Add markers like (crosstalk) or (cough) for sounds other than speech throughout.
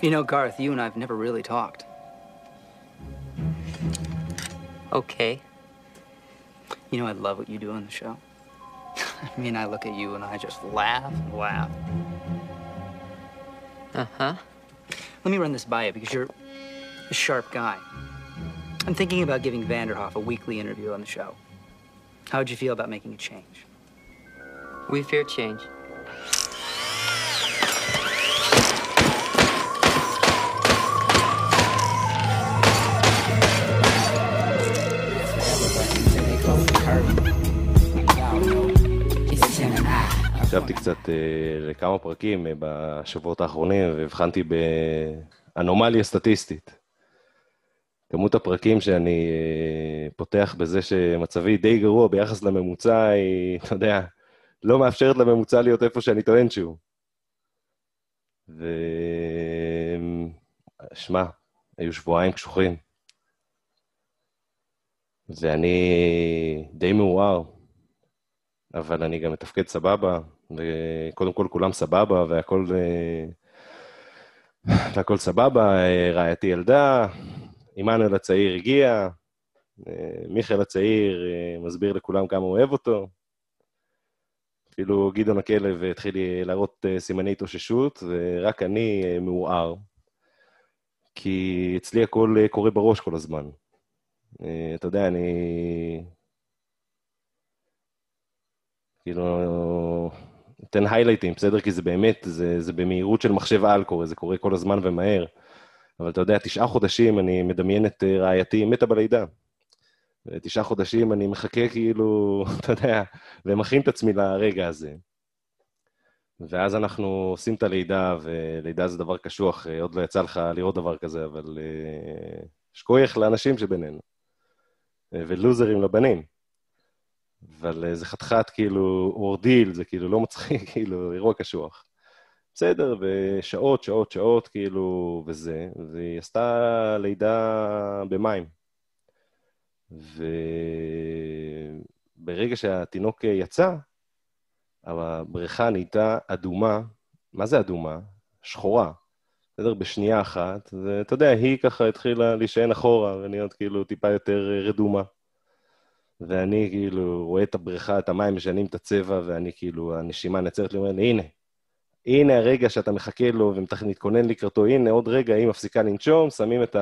You know, Garth, you and I've never really talked. Okay. You know, I love what you do on the show. (laughs) I mean, I look at you and I just laugh and laugh. Uh huh. Let me run this by you because you're a sharp guy. I'm thinking about giving Vanderhoff a weekly interview on the show. How would you feel about making a change? We fear change. הקשבתי קצת uh, לכמה פרקים uh, בשבועות האחרונים והבחנתי באנומליה סטטיסטית. כמות הפרקים שאני uh, פותח בזה שמצבי די גרוע ביחס לממוצע היא, (laughs) אתה יודע, לא מאפשרת לממוצע להיות איפה שאני טוען שהוא. ו... שמע, היו שבועיים קשוחים. ואני די מעורער, אבל אני גם מתפקד סבבה, וקודם כל כולם סבבה, והכל, אה, והכל סבבה. רעייתי ילדה, עמנואל הצעיר הגיע, אה, מיכאל הצעיר אה, מסביר לכולם כמה הוא אוהב אותו. אפילו גדעון הכלב התחיל להראות סימני התאוששות, ורק אני מעורער. כי אצלי הכל קורה בראש כל הזמן. אתה יודע, אני כאילו, אתן היילייטים, בסדר? כי זה באמת, זה, זה במהירות של מחשב על קורה, זה קורה כל הזמן ומהר. אבל אתה יודע, תשעה חודשים אני מדמיין את אה, רעייתי מתה בלידה. תשעה חודשים אני מחכה כאילו, (laughs) אתה יודע, ומכין את עצמי לרגע הזה. ואז אנחנו עושים את הלידה, ולידה זה דבר קשוח, אה, עוד לא יצא לך לראות דבר כזה, אבל אה, כוח לאנשים שבינינו, ולוזרים לבנים. אבל אה, זה חתיכת כאילו אורדיל, זה כאילו לא מצחיק, (laughs) כאילו אירוע קשוח. בסדר, ושעות, שעות, שעות, כאילו, וזה, והיא עשתה לידה במים. וברגע שהתינוק יצא, הבריכה נהייתה אדומה. מה זה אדומה? שחורה. בסדר? בשנייה אחת, ואתה יודע, היא ככה התחילה להישען אחורה ונהיות כאילו טיפה יותר רדומה. ואני כאילו רואה את הבריכה, את המים משנים את הצבע, ואני כאילו, הנשימה נעצרת לי, אומר לי, הנה, הנה הרגע שאתה מחכה לו ומתכונן לקראתו, הנה, עוד רגע היא מפסיקה לנשום, שמים את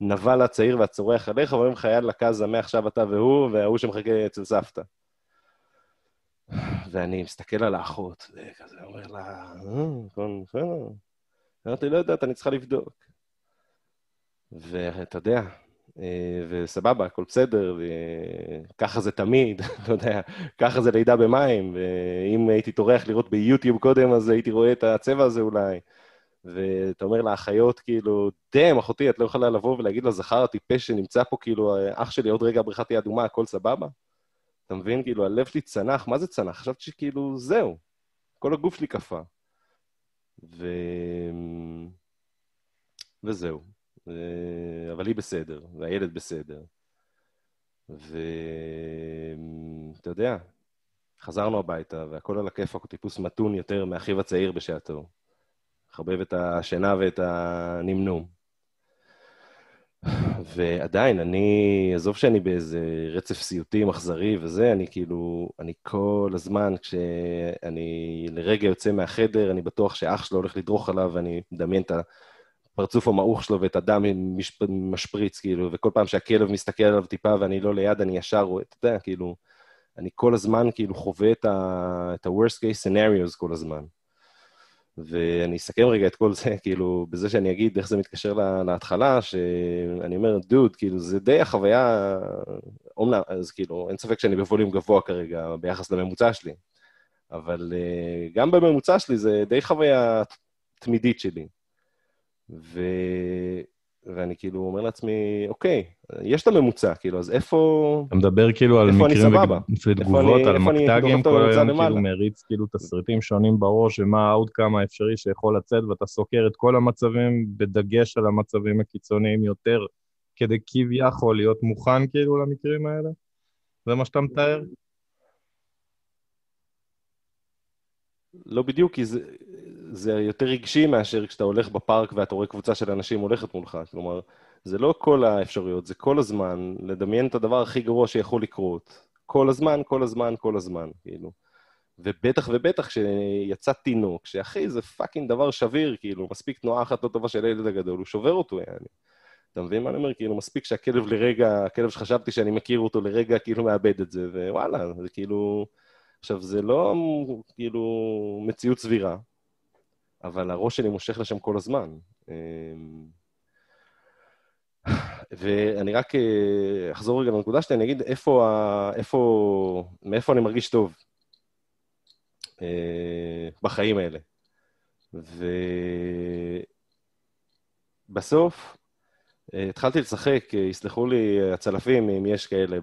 הנבל הצעיר והצורח עליך, ואומרים לך, יאללה, קאזה, מעכשיו אתה והוא, וההוא שמחכה אצל סבתא. ואני מסתכל על האחות, וכזה אומר לה, נכון. אמרתי, לא יודעת, אני צריכה לבדוק. ואתה יודע, אה, וסבבה, הכל בסדר, וככה זה תמיד, (laughs) אתה יודע, ככה זה לידה במים, ואם הייתי טורח לראות ביוטיוב קודם, אז הייתי רואה את הצבע הזה אולי. ואתה אומר לאחיות, כאילו, דאם, אחותי, את לא יכולה לבוא ולהגיד לזכר הטיפש שנמצא פה, כאילו, אח שלי, עוד רגע הבריכה תהיה אדומה, הכל סבבה? אתה מבין? כאילו, הלב שלי צנח, מה זה צנח? חשבתי שכאילו, זהו, כל הגוף שלי קפא. ו... וזהו. ו... אבל היא בסדר, והילד בסדר. ואתה יודע, חזרנו הביתה, והכל על הכיפאק, הוא טיפוס מתון יותר מאחיו הצעיר בשעתו. מחבב את השינה ואת הנמנום. ועדיין, אני, עזוב שאני באיזה רצף סיוטים אכזרי וזה, אני כאילו, אני כל הזמן, כשאני לרגע יוצא מהחדר, אני בטוח שאח שלו הולך לדרוך עליו, ואני מדמיין את הפרצוף המעוך שלו ואת הדם משפריץ, כאילו, וכל פעם שהכלב מסתכל עליו טיפה ואני לא ליד, אני ישר רואה, אתה יודע, כאילו, אני כל הזמן כאילו חווה את ה-worst case scenarios כל הזמן. ואני אסכם רגע את כל זה, (laughs) כאילו, בזה שאני אגיד איך זה מתקשר להתחלה, שאני אומר, דוד, כאילו, זה די החוויה, אומנם, אז כאילו, אין ספק שאני בווליום גבוה כרגע ביחס לממוצע שלי, אבל uh, גם בממוצע שלי זה די חוויה תמידית שלי. ו... ואני כאילו אומר לעצמי, אוקיי, יש את הממוצע, כאילו, אז איפה... אתה מדבר כאילו על מקרים ותגובות, על מקטגים כל היום, כאילו מריץ כאילו תסריטים שונים בראש, ומה ה outcome האפשרי שיכול לצאת, ואתה סוקר את כל המצבים, בדגש על המצבים הקיצוניים יותר, כדי כביכול להיות מוכן כאילו למקרים האלה? זה מה שאתה מתאר? לא בדיוק, כי זה, זה יותר רגשי מאשר כשאתה הולך בפארק ואתה רואה קבוצה של אנשים הולכת מולך. כלומר, זה לא כל האפשרויות, זה כל הזמן לדמיין את הדבר הכי גרוע שיכול לקרות. כל הזמן, כל הזמן, כל הזמן, כאילו. ובטח ובטח כשיצא תינוק, שאחי, זה fucking דבר שביר, כאילו, מספיק תנועה אחת לא טובה של הילד הגדול, הוא שובר אותו, יעני. אתה מבין מה אני אומר? כאילו, מספיק שהכלב לרגע, הכלב שחשבתי שאני מכיר אותו לרגע, כאילו מאבד את זה, ווואלה, זה כאילו... עכשיו, זה לא כאילו מציאות סבירה, אבל הראש שלי מושך לשם כל הזמן. אמ, ואני רק אה, אחזור רגע לנקודה שלי, אני אגיד איפה, איפה, מאיפה אני מרגיש טוב אה, בחיים האלה. ובסוף, אה, התחלתי לשחק, יסלחו לי הצלפים אם יש כאלה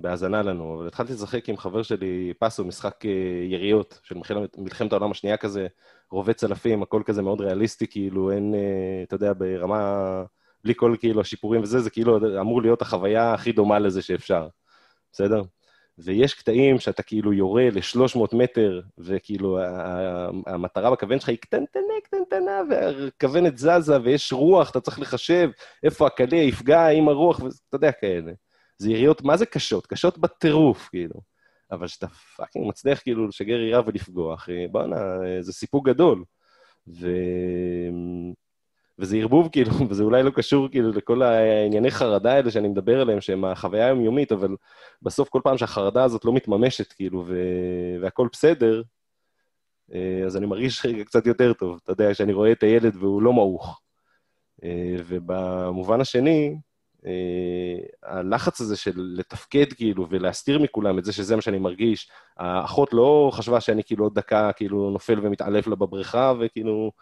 בהאזנה לנו, אבל התחלתי לשחק עם חבר שלי, פסו, משחק יריות של מלחמת העולם השנייה כזה, רובה צלפים, הכל כזה מאוד ריאליסטי, כאילו אין, אתה יודע, ברמה, בלי כל כאילו השיפורים וזה, זה כאילו אמור להיות החוויה הכי דומה לזה שאפשר, בסדר? ויש קטעים שאתה כאילו יורה ל-300 מטר, וכאילו המטרה בכוונת שלך היא קטנטנה, קטנטנה, והכוונת זזה, ויש רוח, אתה צריך לחשב איפה הקנה יפגע עם הרוח, ואתה יודע, כאלה. זה יריות, מה זה קשות? קשות בטירוף, כאילו. אבל שאתה fucking מצליח כאילו לשגר ירייה ולפגוע, אחי, בואנה, זה סיפוק גדול. ו... וזה ערבוב, כאילו, (laughs) וזה אולי לא קשור, כאילו, לכל הענייני חרדה האלה שאני מדבר עליהם, שהם החוויה היומיומית, אבל בסוף כל פעם שהחרדה הזאת לא מתממשת, כאילו, ו... והכל בסדר, אה, אז אני מרגיש רגע (laughs) קצת יותר טוב. אתה יודע, שאני רואה את הילד והוא לא מעוך. אה, ובמובן השני, אה, הלחץ הזה של לתפקד, כאילו, ולהסתיר מכולם את זה שזה מה שאני מרגיש, האחות לא חשבה שאני כאילו עוד דקה, כאילו, נופל ומתעלף לה בבריכה, וכאילו...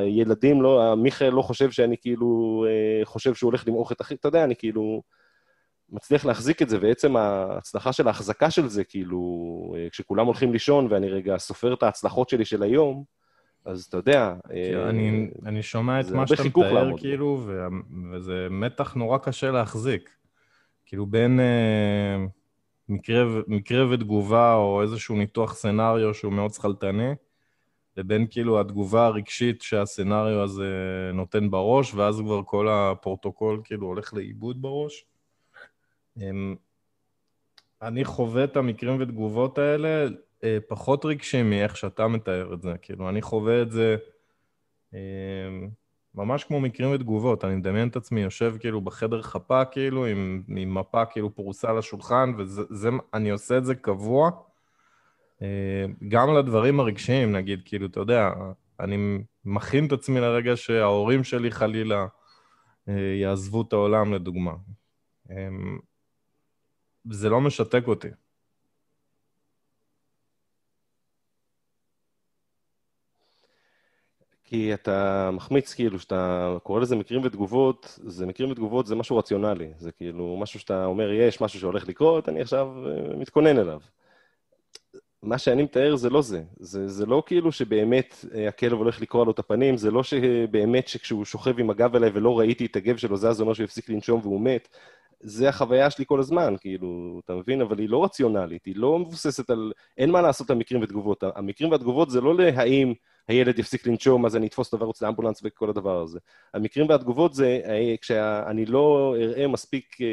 הילדים לא, מיכאל לא חושב שאני כאילו חושב שהוא הולך למעוך את אחי, אתה יודע, אני כאילו מצליח להחזיק את זה, ועצם ההצלחה של ההחזקה של זה, כאילו, כשכולם הולכים לישון ואני רגע סופר את ההצלחות שלי של היום, אז אתה יודע... אני, אה, אני שומע את מה שאתה מתאר, כאילו, וזה מתח נורא קשה להחזיק. כאילו, בין אה, מקרה, מקרה ותגובה, או איזשהו ניתוח סצנריו שהוא מאוד שכלתני, לבין כאילו התגובה הרגשית שהסצנריו הזה נותן בראש, ואז כבר כל הפרוטוקול כאילו הולך לאיבוד בראש. אמ, אני חווה את המקרים ותגובות האלה אה, פחות רגשיים מאיך שאתה מתאר את זה. כאילו, אני חווה את זה אמ, ממש כמו מקרים ותגובות. אני מדמיין את עצמי יושב כאילו בחדר חפה, כאילו, עם, עם מפה כאילו פרוסה על השולחן, ואני עושה את זה קבוע. אה, גם לדברים הרגשיים, נגיד, כאילו, אתה יודע, אני מכין את עצמי לרגע שההורים שלי חלילה אה, יעזבו את העולם, לדוגמה. אמ, זה לא משתק אותי. כי אתה מחמיץ, כאילו, שאתה קורא לזה מקרים ותגובות, זה מקרים ותגובות זה משהו רציונלי. זה כאילו משהו שאתה אומר, יש משהו שהולך לקרות, אני עכשיו אה, מתכונן אליו. מה שאני מתאר זה לא זה. זה, זה לא כאילו שבאמת אה, הכלב הולך לקרוע לו את הפנים, זה לא שבאמת שכשהוא שוכב עם הגב אליי ולא ראיתי את הגב שלו, זה אז אומר שהוא הפסיק לנשום והוא מת. זה החוויה שלי כל הזמן, כאילו, אתה מבין? אבל היא לא רציונלית, היא לא מבוססת על... אין מה לעשות למקרים ותגובות. המקרים והתגובות זה לא להאם הילד יפסיק לנשום, אז אני אתפוס אותו וארוץ לאמבולנס וכל הדבר הזה. המקרים והתגובות זה אה, כשאני לא אראה מספיק אה,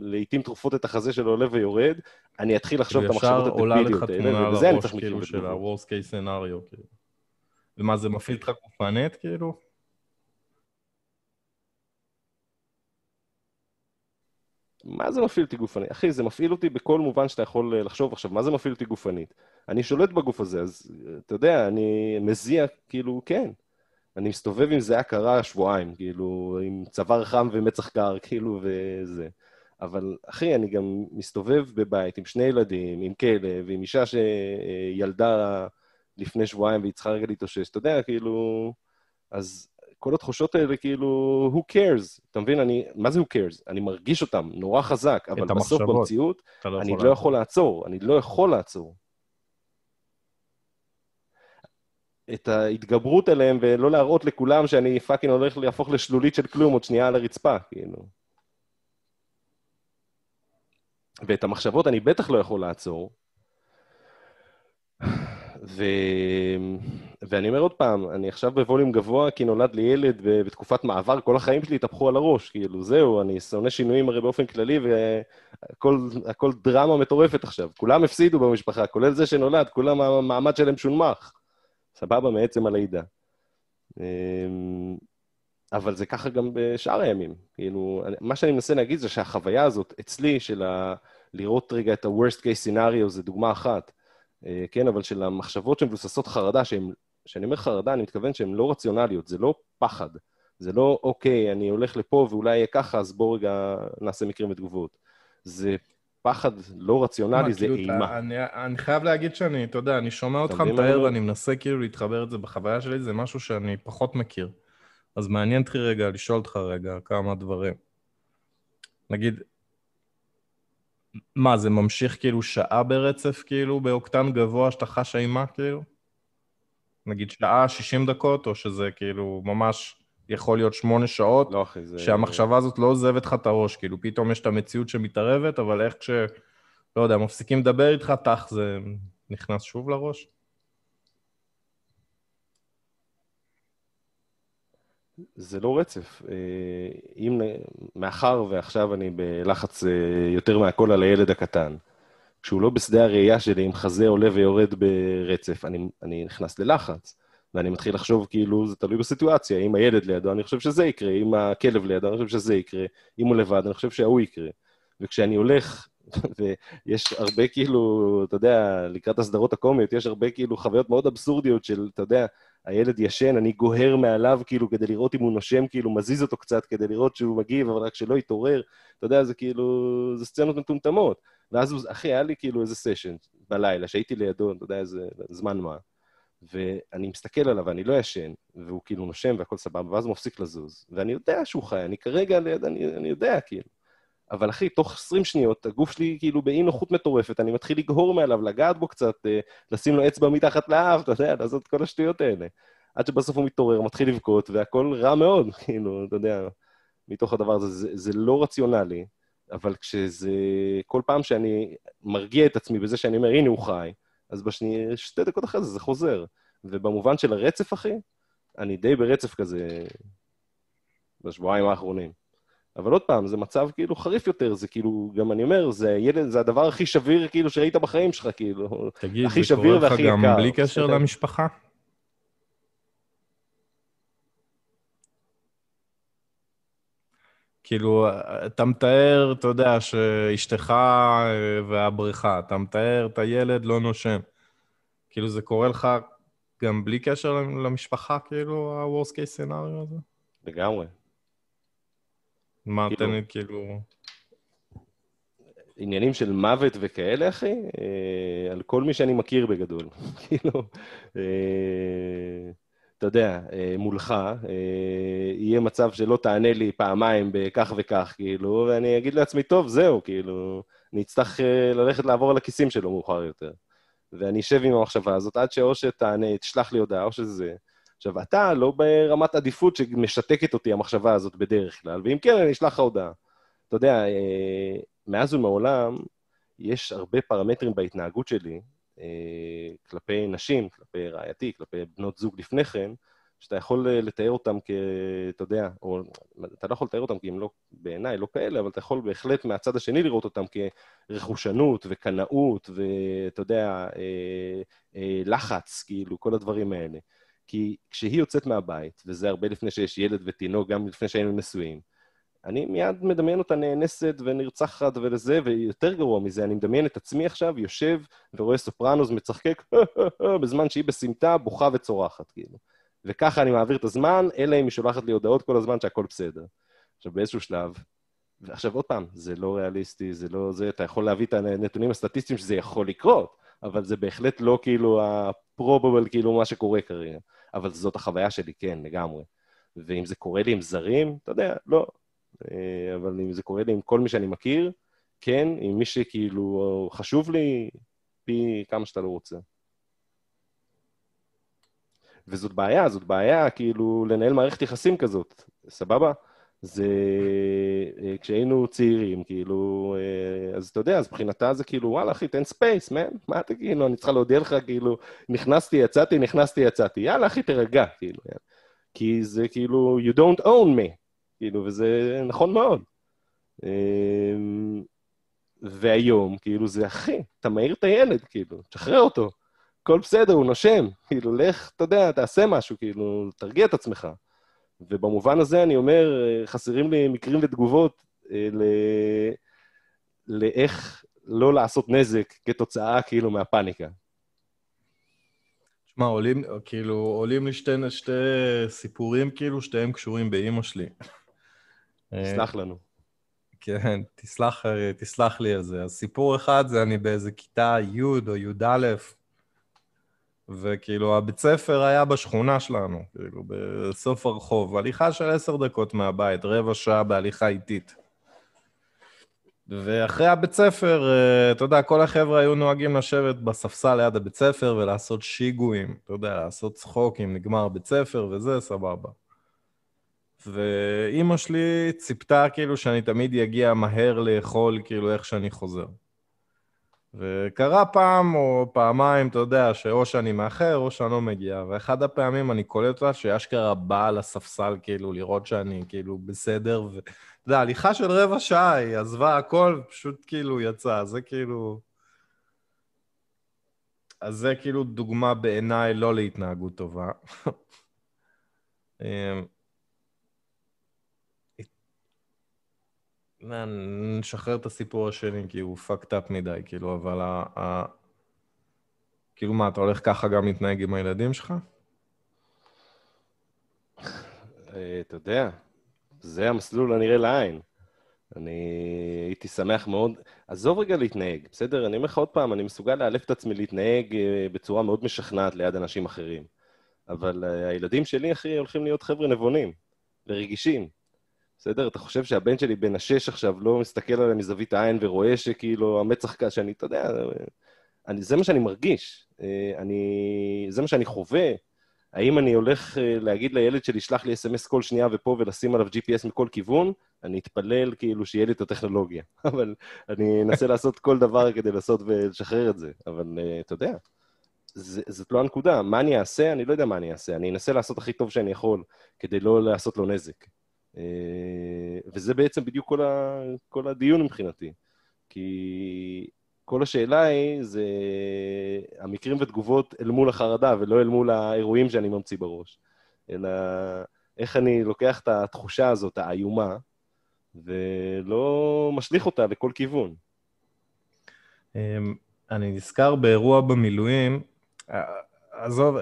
לעיתים תרופות את החזה שלו עולה ויורד, אני אתחיל לחשוב את המחשבות הטביליות האלה, ובזה אני צריך מקרים ותגובות. של ה-Worst case scenario, כאילו. ומה, זה מפעיל אותך גופנית, כאילו? מה זה מפעיל אותי גופנית? אחי, זה מפעיל אותי בכל מובן שאתה יכול אה, לחשוב עכשיו, מה זה מפעיל אותי גופנית? אני שולט בגוף הזה, אז אתה יודע, אני מזיע, כאילו, כן. אני מסתובב עם זיעה קרה שבועיים, כאילו, עם צוואר חם ומצח קר, (laughs) כאילו, וזה. אבל אחי, אני גם מסתובב בבית עם שני ילדים, עם כלב, עם אישה שילדה לפני שבועיים והיא צריכה רגע להתאושש, אתה יודע, כאילו... אז כל התחושות האלה, כאילו, who cares? אתה מבין? אני, מה זה who cares? אני מרגיש אותם נורא חזק, אבל בסוף במציאות, לא אני לא יכול לעצור, אני לא יכול לעצור. את ההתגברות עליהם ולא להראות לכולם שאני פאקינג הולך להפוך לשלולית של כלום עוד שנייה על הרצפה, כאילו. ואת המחשבות אני בטח לא יכול לעצור. ו... ואני אומר עוד פעם, אני עכשיו בווליום גבוה כי נולד לי ילד בתקופת מעבר, כל החיים שלי התהפכו על הראש, כאילו, זהו, אני שונא שינויים הרי באופן כללי, והכל דרמה מטורפת עכשיו. כולם הפסידו במשפחה, כולל זה שנולד, כולם, המעמד שלהם שונמך. סבבה, מעצם הלידה. אמ, אבל זה ככה גם בשאר הימים. כאילו, מה שאני מנסה להגיד זה שהחוויה הזאת אצלי, של ה... לראות רגע את ה-worst case scenario, זה דוגמה אחת. אה, כן, אבל של המחשבות שמבוססות חרדה, שהן, כשאני אומר חרדה, אני מתכוון שהן לא רציונליות, זה לא פחד. זה לא, אוקיי, אני הולך לפה ואולי יהיה ככה, אז בואו רגע נעשה מקרים ותגובות. זה פחד לא רציונלי, זה כאילו, אימה. אני, אני חייב להגיד שאני, אתה יודע, אני שומע אותך מתאר ואני מנסה כאילו להתחבר את זה בחוויה שלי, זה משהו שאני פחות מכיר. אז מעניין אותי רגע לשאול אותך רגע כמה דברים. נגיד, מה, זה ממשיך כאילו שעה ברצף, כאילו, באוקטן גבוה שאתה חש אימה, כאילו? נגיד שעה, 60 דקות, או שזה כאילו ממש יכול להיות שמונה שעות, לא, אחי, זה... שהמחשבה הזאת לא עוזבת לך את הראש, כאילו, פתאום יש את המציאות שמתערבת, אבל איך כש... לא יודע, מפסיקים לדבר איתך, טח, זה נכנס שוב לראש? זה לא רצף. אה, אם, מאחר ועכשיו אני בלחץ אה, יותר מהכל על הילד הקטן, כשהוא לא בשדה הראייה שלי, אם חזה עולה ויורד ברצף, אני, אני נכנס ללחץ, ואני מתחיל לחשוב כאילו, זה תלוי בסיטואציה, אם הילד לידו, אני חושב שזה יקרה, אם הכלב לידו, אני חושב שזה יקרה, אם הוא לבד, אני חושב שההוא יקרה. וכשאני הולך, (laughs) ויש הרבה כאילו, אתה יודע, לקראת הסדרות הקומיות, יש הרבה כאילו חוויות מאוד אבסורדיות של, אתה יודע, הילד ישן, אני גוהר מעליו כאילו כדי לראות אם הוא נושם, כאילו מזיז אותו קצת כדי לראות שהוא מגיב, אבל רק שלא יתעורר. אתה יודע, זה כאילו, זה סצנות מטומטמות. ואז, הוא, אחי, היה לי כאילו איזה סשן בלילה, שהייתי לידו, אתה יודע, איזה זמן מה. ואני מסתכל עליו, ואני לא ישן, והוא כאילו נושם והכל סבבה, ואז הוא מפסיק לזוז. ואני יודע שהוא חי, אני כרגע ליד, אני, אני יודע, כאילו. אבל אחי, תוך 20 שניות, הגוף שלי כאילו באי נוחות מטורפת, אני מתחיל לגהור מעליו, לגעת בו קצת, אה, לשים לו אצבע מתחת לאף, אתה יודע, לעשות כל השטויות האלה. עד שבסוף הוא מתעורר, מתחיל לבכות, והכל רע מאוד, (laughs) כאילו, אתה יודע, מתוך הדבר הזה. זה, זה לא רציונלי, אבל כשזה... כל פעם שאני מרגיע את עצמי בזה שאני אומר, הנה הוא חי, אז בשני, שתי דקות אחרי זה זה חוזר. ובמובן של הרצף, אחי, אני די ברצף כזה בשבועיים האחרונים. אבל עוד פעם, זה מצב כאילו חריף יותר, זה כאילו, גם אני אומר, זה ילד, זה הדבר הכי שביר כאילו שראית בחיים שלך, כאילו. תגיד, הכי זה קורה לך גם יקר. בלי קשר שאתה... למשפחה? כאילו, אתה מתאר, אתה יודע, שאשתך אה, והבריכה, אתה מתאר את הילד לא נושם. כאילו, זה קורה לך גם בלי קשר למשפחה, כאילו, ה-Worst case scenario הזה? לגמרי. מה, תן לי כאילו... עניינים של מוות וכאלה, אחי, אה, על כל מי שאני מכיר בגדול. (laughs) כאילו, אה, אתה יודע, אה, מולך, אה, יהיה מצב שלא תענה לי פעמיים בכך וכך, כאילו, ואני אגיד לעצמי, טוב, זהו, כאילו, אני אצטרך אה, ללכת לעבור על הכיסים שלו מאוחר יותר. ואני אשב עם המחשבה הזאת עד שאו שתענה, תשלח לי הודעה, או שזה... עכשיו, אתה לא ברמת עדיפות שמשתקת אותי המחשבה הזאת בדרך כלל, ואם כן, אני אשלח לך הודעה. אתה יודע, מאז ומעולם יש הרבה פרמטרים בהתנהגות שלי כלפי נשים, כלפי רעייתי, כלפי בנות זוג לפני כן, שאתה יכול אה, לתאר אותם כ... אתה יודע, או אתה לא יכול לתאר אותם כי הם לא, בעיניי, לא כאלה, אבל אתה יכול בהחלט מהצד השני לראות אותם כרכושנות וקנאות, ואתה יודע, לחץ, כאילו, כל הדברים האלה. כי כשהיא יוצאת מהבית, וזה הרבה לפני שיש ילד ותינוק, גם לפני שהיינו נשואים, אני מיד מדמיין אותה נאנסת ונרצחת ולזה, ויותר גרוע מזה, אני מדמיין את עצמי עכשיו יושב ורואה סופרנוס מצחקק (laughs) בזמן שהיא בסמטה, בוכה וצורחת, כאילו. וככה אני מעביר את הזמן, אלא אם היא שולחת לי הודעות כל הזמן שהכל בסדר. עכשיו, באיזשהו שלב, ועכשיו עוד פעם, זה לא ריאליסטי, זה לא זה, אתה יכול להביא את הנתונים הסטטיסטיים שזה יכול לקרות, אבל זה בהחלט לא כאילו ה-probable, כאילו מה שקורה כרגע. אבל זאת החוויה שלי, כן, לגמרי. ואם זה קורה לי עם זרים, אתה יודע, לא. אה, אבל אם זה קורה לי עם כל מי שאני מכיר, כן, עם מי שכאילו חשוב לי, פי כמה שאתה לא רוצה. וזאת בעיה, זאת בעיה, כאילו, לנהל מערכת יחסים כזאת, סבבה? זה אה, כשהיינו צעירים, כאילו, אה, אז אתה יודע, אז מבחינתה זה כאילו, וואלה, אחי, תן space, man, מה אתה כאילו, אני צריכה להודיע לך, כאילו, נכנסתי, יצאתי, נכנסתי, יצאתי. יאללה, אחי, תרגע, כאילו. כי זה כאילו, you don't own me, כאילו, וזה נכון מאוד. אמ, והיום, כאילו, זה אחי, אתה מעיר את הילד, כאילו, תשחרר אותו. הכל בסדר, הוא נושם, כאילו, לך, אתה יודע, תעשה משהו, כאילו, תרגיע את עצמך. ובמובן הזה אני אומר, חסרים לי מקרים ותגובות אה, ל... לאיך לא לעשות נזק כתוצאה, כאילו, מהפאניקה. תשמע, עולים, כאילו, עולים לי שתי, שתי סיפורים, כאילו, שתיהם קשורים באימא שלי. תסלח לנו. כן, תסלח, תסלח לי על זה. אז סיפור אחד זה אני באיזה כיתה י' או י"א, וכאילו הבית ספר היה בשכונה שלנו, כאילו בסוף הרחוב, הליכה של עשר דקות מהבית, רבע שעה בהליכה איטית. ואחרי הבית ספר, אה, אתה יודע, כל החבר'ה היו נוהגים לשבת בספסל ליד הבית ספר ולעשות שיגועים, אתה יודע, לעשות צחוקים, נגמר בית ספר וזה, סבבה. ואימא שלי ציפתה כאילו שאני תמיד אגיע מהר לאכול כאילו איך שאני חוזר. וקרה פעם או פעמיים, אתה יודע, שאו שאני מאחר או שאני לא מגיע, ואחד הפעמים אני קולט אותה שאשכרה באה לספסל כאילו לראות שאני כאילו בסדר, ואתה יודע, הליכה של רבע שעה, היא עזבה הכל, פשוט כאילו יצאה, זה כאילו... אז זה כאילו דוגמה בעיניי לא להתנהגות טובה. (laughs) נשחרר את הסיפור השני, כי הוא fucked up מדי, כאילו, אבל ה... ה... כאילו מה, אתה הולך ככה גם להתנהג עם הילדים שלך? אה, אתה יודע, זה המסלול הנראה לעין. אני הייתי שמח מאוד, עזוב רגע להתנהג, בסדר? אני אומר לך עוד פעם, אני מסוגל לאלף את עצמי להתנהג אה, בצורה מאוד משכנעת ליד אנשים אחרים. אבל אה, הילדים שלי, אחי, הולכים להיות חבר'ה נבונים ורגישים. בסדר? אתה חושב שהבן שלי בן השש עכשיו לא מסתכל עליהם מזווית העין ורואה שכאילו המצח כזה, שאני, אתה יודע, אני, זה מה שאני מרגיש. אה, אני, זה מה שאני חווה. האם אני הולך אה, להגיד לילד שלי, שלח לי אס.אם.אס כל שנייה ופה ולשים עליו GPS מכל כיוון? אני אתפלל כאילו שיהיה לי את הטכנולוגיה. (laughs) אבל אני אנסה (laughs) לעשות כל דבר כדי לעשות ולשחרר את זה. אבל uh, אתה יודע, זה, זאת לא הנקודה. מה אני אעשה? אני לא יודע מה אני אעשה. אני אנסה לעשות הכי טוב שאני יכול כדי לא לעשות לו נזק. אה, וזה בעצם בדיוק כל, ה, כל הדיון מבחינתי. כי כל השאלה היא, זה המקרים ותגובות אל מול החרדה, ולא אל מול האירועים שאני ממציא בראש. אלא איך אני לוקח את התחושה הזאת, האיומה, ולא משליך אותה לכל כיוון. אמ, אני נזכר באירוע במילואים, עזוב,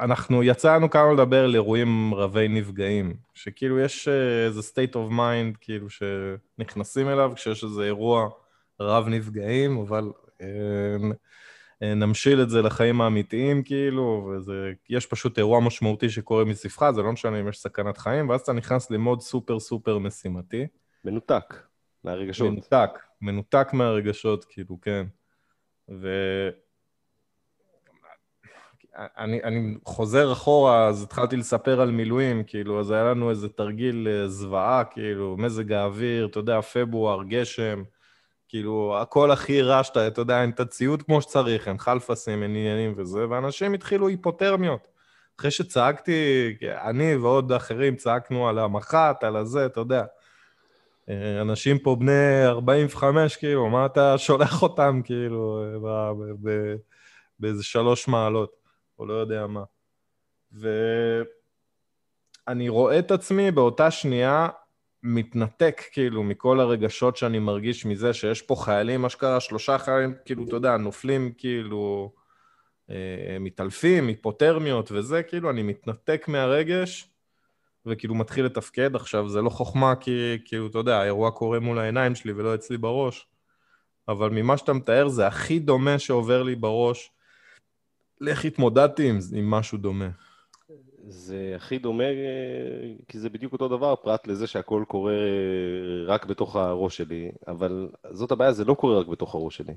אנחנו יצאנו כמה לדבר על אירועים רבי נפגעים, שכאילו יש אה, איזה state of mind, כאילו, שנכנסים אליו כשיש איזה אירוע רב נפגעים, אבל אה, אה, נמשיל את זה לחיים האמיתיים, כאילו, ויש פשוט אירוע משמעותי שקורה מספרך, זה לא משנה אם יש סכנת חיים, ואז אתה נכנס למוד סופר סופר משימתי. מנותק מהרגשות. מנותק, מנותק מהרגשות, כאילו, כן. ו... אני, אני חוזר אחורה, אז התחלתי לספר על מילואים, כאילו, אז היה לנו איזה תרגיל אה, זוועה, כאילו, מזג האוויר, אתה יודע, פברואר, גשם, כאילו, הכל הכי רע שאתה, אתה יודע, אין את הציוד כמו שצריך, אין חלפסים, אין עניינים וזה, ואנשים התחילו היפותרמיות. אחרי שצעקתי, אני ועוד אחרים צעקנו על המח"ט, על הזה, אתה יודע. אה, אנשים פה בני 45, כאילו, מה אתה שולח אותם, כאילו, אה, באיזה שלוש מעלות. או לא יודע מה. ואני רואה את עצמי באותה שנייה מתנתק כאילו מכל הרגשות שאני מרגיש מזה שיש פה חיילים, אשכרה שלושה חיילים, כאילו, אתה יודע, נופלים כאילו, אה, מתעלפים, היפותרמיות וזה, כאילו, אני מתנתק מהרגש וכאילו מתחיל לתפקד. עכשיו, זה לא חוכמה כי, כאילו, אתה יודע, האירוע קורה מול העיניים שלי ולא אצלי בראש, אבל ממה שאתה מתאר זה הכי דומה שעובר לי בראש. איך התמודדתי עם, עם משהו דומה? זה הכי דומה, אה, כי זה בדיוק אותו דבר, פרט לזה שהכל קורה אה, רק בתוך הראש שלי, אבל זאת הבעיה, זה לא קורה רק בתוך הראש שלי.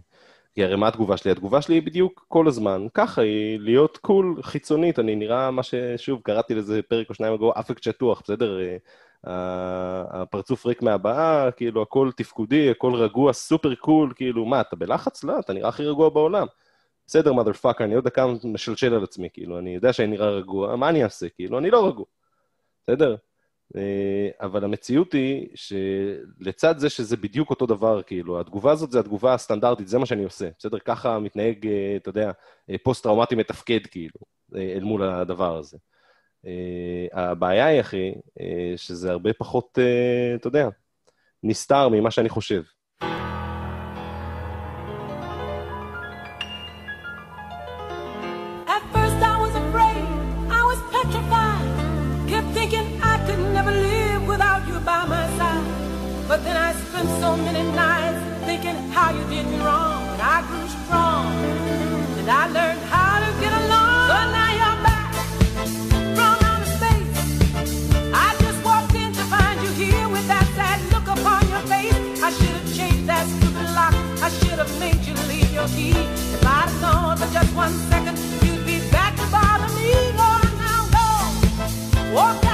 כי הרי מה התגובה שלי? התגובה שלי היא בדיוק כל הזמן, ככה היא להיות cool חיצונית, אני נראה מה ששוב, קראתי לזה פרק או שניים אגו, אפקט שטוח, בסדר? אה, הפרצוף ריק מהבעה, כאילו, הכל תפקודי, הכל רגוע, super cool, כאילו, מה, אתה בלחץ? לא, אתה נראה הכי רגוע בעולם. בסדר, mother fucker, אני עוד דקה משלשל על עצמי, כאילו, אני יודע שאני נראה רגוע, מה אני אעשה? כאילו, אני לא רגוע. בסדר? אה, אבל המציאות היא שלצד זה שזה בדיוק אותו דבר, כאילו, התגובה הזאת זה התגובה הסטנדרטית, זה מה שאני עושה. בסדר? ככה מתנהג, אה, אתה יודע, אה, פוסט-טראומטי מתפקד, כאילו, אל מול הדבר הזה. הבעיה היא, אחי, שזה הרבה פחות, אתה יודע, נסתר ממה שאני חושב. So many nights thinking how you did me wrong. And I grew strong and I learned how to get along. So now you're back from outer space. I just walked in to find you here with that sad look upon your face. I should have changed that stupid lock. I should have made you leave your key. If I'd have known for just one second, you'd be back to bother me. Lord, now go. Walk